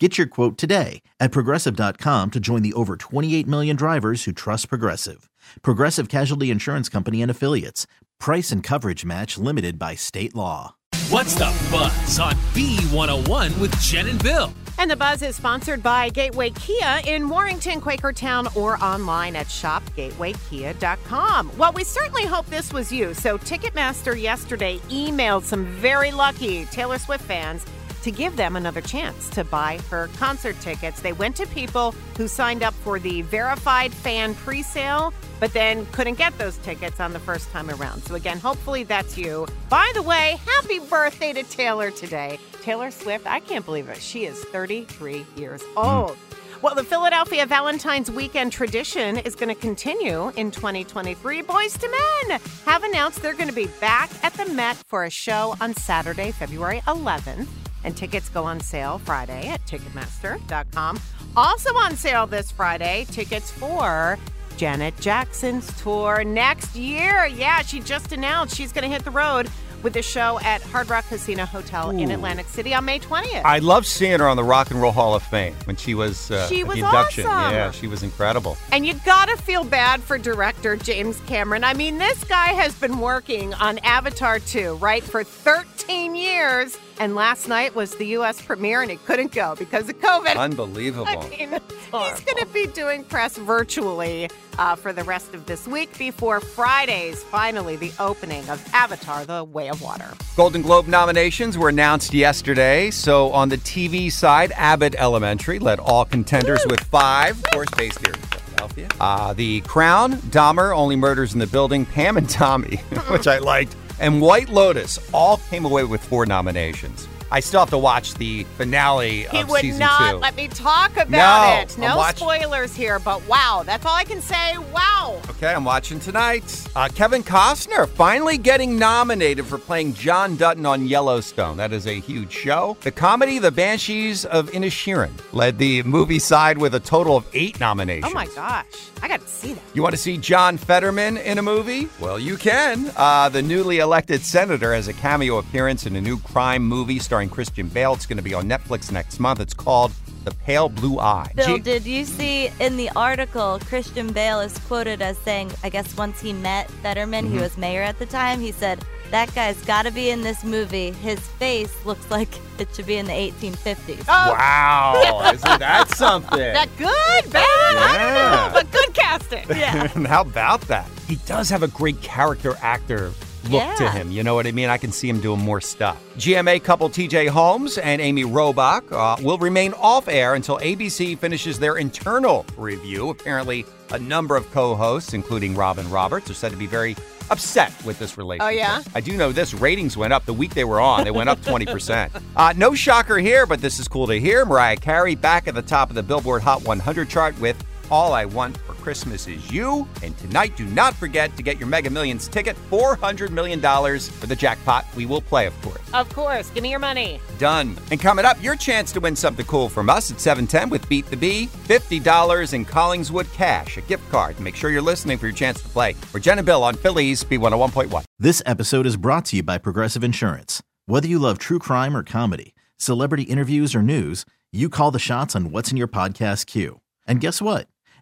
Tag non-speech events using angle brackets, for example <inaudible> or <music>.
Get your quote today at progressive.com to join the over 28 million drivers who trust Progressive. Progressive Casualty Insurance Company and Affiliates. Price and coverage match limited by state law. What's the buzz on B101 with Jen and Bill? And the buzz is sponsored by Gateway Kia in Warrington, Quakertown, or online at shopgatewaykia.com. Well, we certainly hope this was you. So, Ticketmaster yesterday emailed some very lucky Taylor Swift fans to give them another chance to buy her concert tickets. They went to people who signed up for the verified fan presale, but then couldn't get those tickets on the first time around. So, again, hopefully that's you. By the way, happy birthday to Taylor today. Taylor Swift, I can't believe it. She is 33 years hmm. old. Well, the Philadelphia Valentine's Weekend tradition is going to continue in 2023. Boyz II Men have announced they're going to be back at the Met for a show on Saturday, February 11th. And tickets go on sale Friday at Ticketmaster.com. Also on sale this Friday, tickets for Janet Jackson's tour next year. Yeah, she just announced she's going to hit the road with a show at Hard Rock Casino Hotel in Atlantic City on May 20th. I love seeing her on the Rock and Roll Hall of Fame when she was uh, She was induction. awesome. Yeah, she was incredible. And you gotta feel bad for director James Cameron. I mean, this guy has been working on Avatar 2, right, for 13 years. And last night was the U.S. premiere, and it couldn't go because of COVID. Unbelievable. <laughs> I mean, he's going to be doing press virtually uh, for the rest of this week before Friday's finally the opening of Avatar: The Way of Water. Golden Globe nominations were announced yesterday. So on the TV side, Abbott Elementary led all contenders with five, of course, based here in Philadelphia. Uh, the Crown, Dahmer, Only Murders in the Building, Pam and Tommy, <laughs> which I liked, and White Lotus all came away with four nominations. I still have to watch the finale. He of would season not two. let me talk about No, it. I'm No watch- spoilers here, but wow, that's all I can say. Wow. Okay, I'm watching tonight. Uh, Kevin Costner finally getting nominated for playing John Dutton on Yellowstone. That is a huge show. The comedy The Banshees of Inisherin led the movie side with a total of eight nominations. Oh my gosh, I got to see that. You want to see John Fetterman in a movie? Well, you can. Uh, the newly elected senator has a cameo appearance in a new crime movie starring Christian Bale. It's going to be on Netflix next month. It's called The Pale Blue Eye. Bill, Gee- did you see in the article Christian Bale is quoted as saying, I guess once he met Fetterman, Mm-hmm. he was mayor at the time, he said, That guy's got to be in this movie. His face looks like it should be in the 1850s. Wow, <laughs> isn't that something? That good, bad, I don't know, but good casting. Yeah. <laughs> And how about that? He does have a great character actor look to him. You know what I mean? I can see him doing more stuff. GMA couple TJ Holmes and Amy Robach uh, will remain off air until ABC finishes their internal review. Apparently, a number of co hosts, including Robin Roberts, are said to be very upset with this relationship. Oh, yeah? I do know this ratings went up the week they were on. They went up 20%. <laughs> Uh, no shocker here, but this is cool to hear. Mariah Carey back at the top of the Billboard Hot 100 chart with All I Want for Christmas Is You. And tonight, do not forget to get your Mega Millions ticket $400 million for the jackpot. We will play, of course. Of course, give me your money. Done. And coming up, your chance to win something cool from us at 710 with Beat the Bee. $50 in Collingswood cash, a gift card. Make sure you're listening for your chance to play. We're Jen and Bill on Philly's B101.1. This episode is brought to you by Progressive Insurance. Whether you love true crime or comedy, celebrity interviews or news, you call the shots on what's in your podcast queue. And guess what?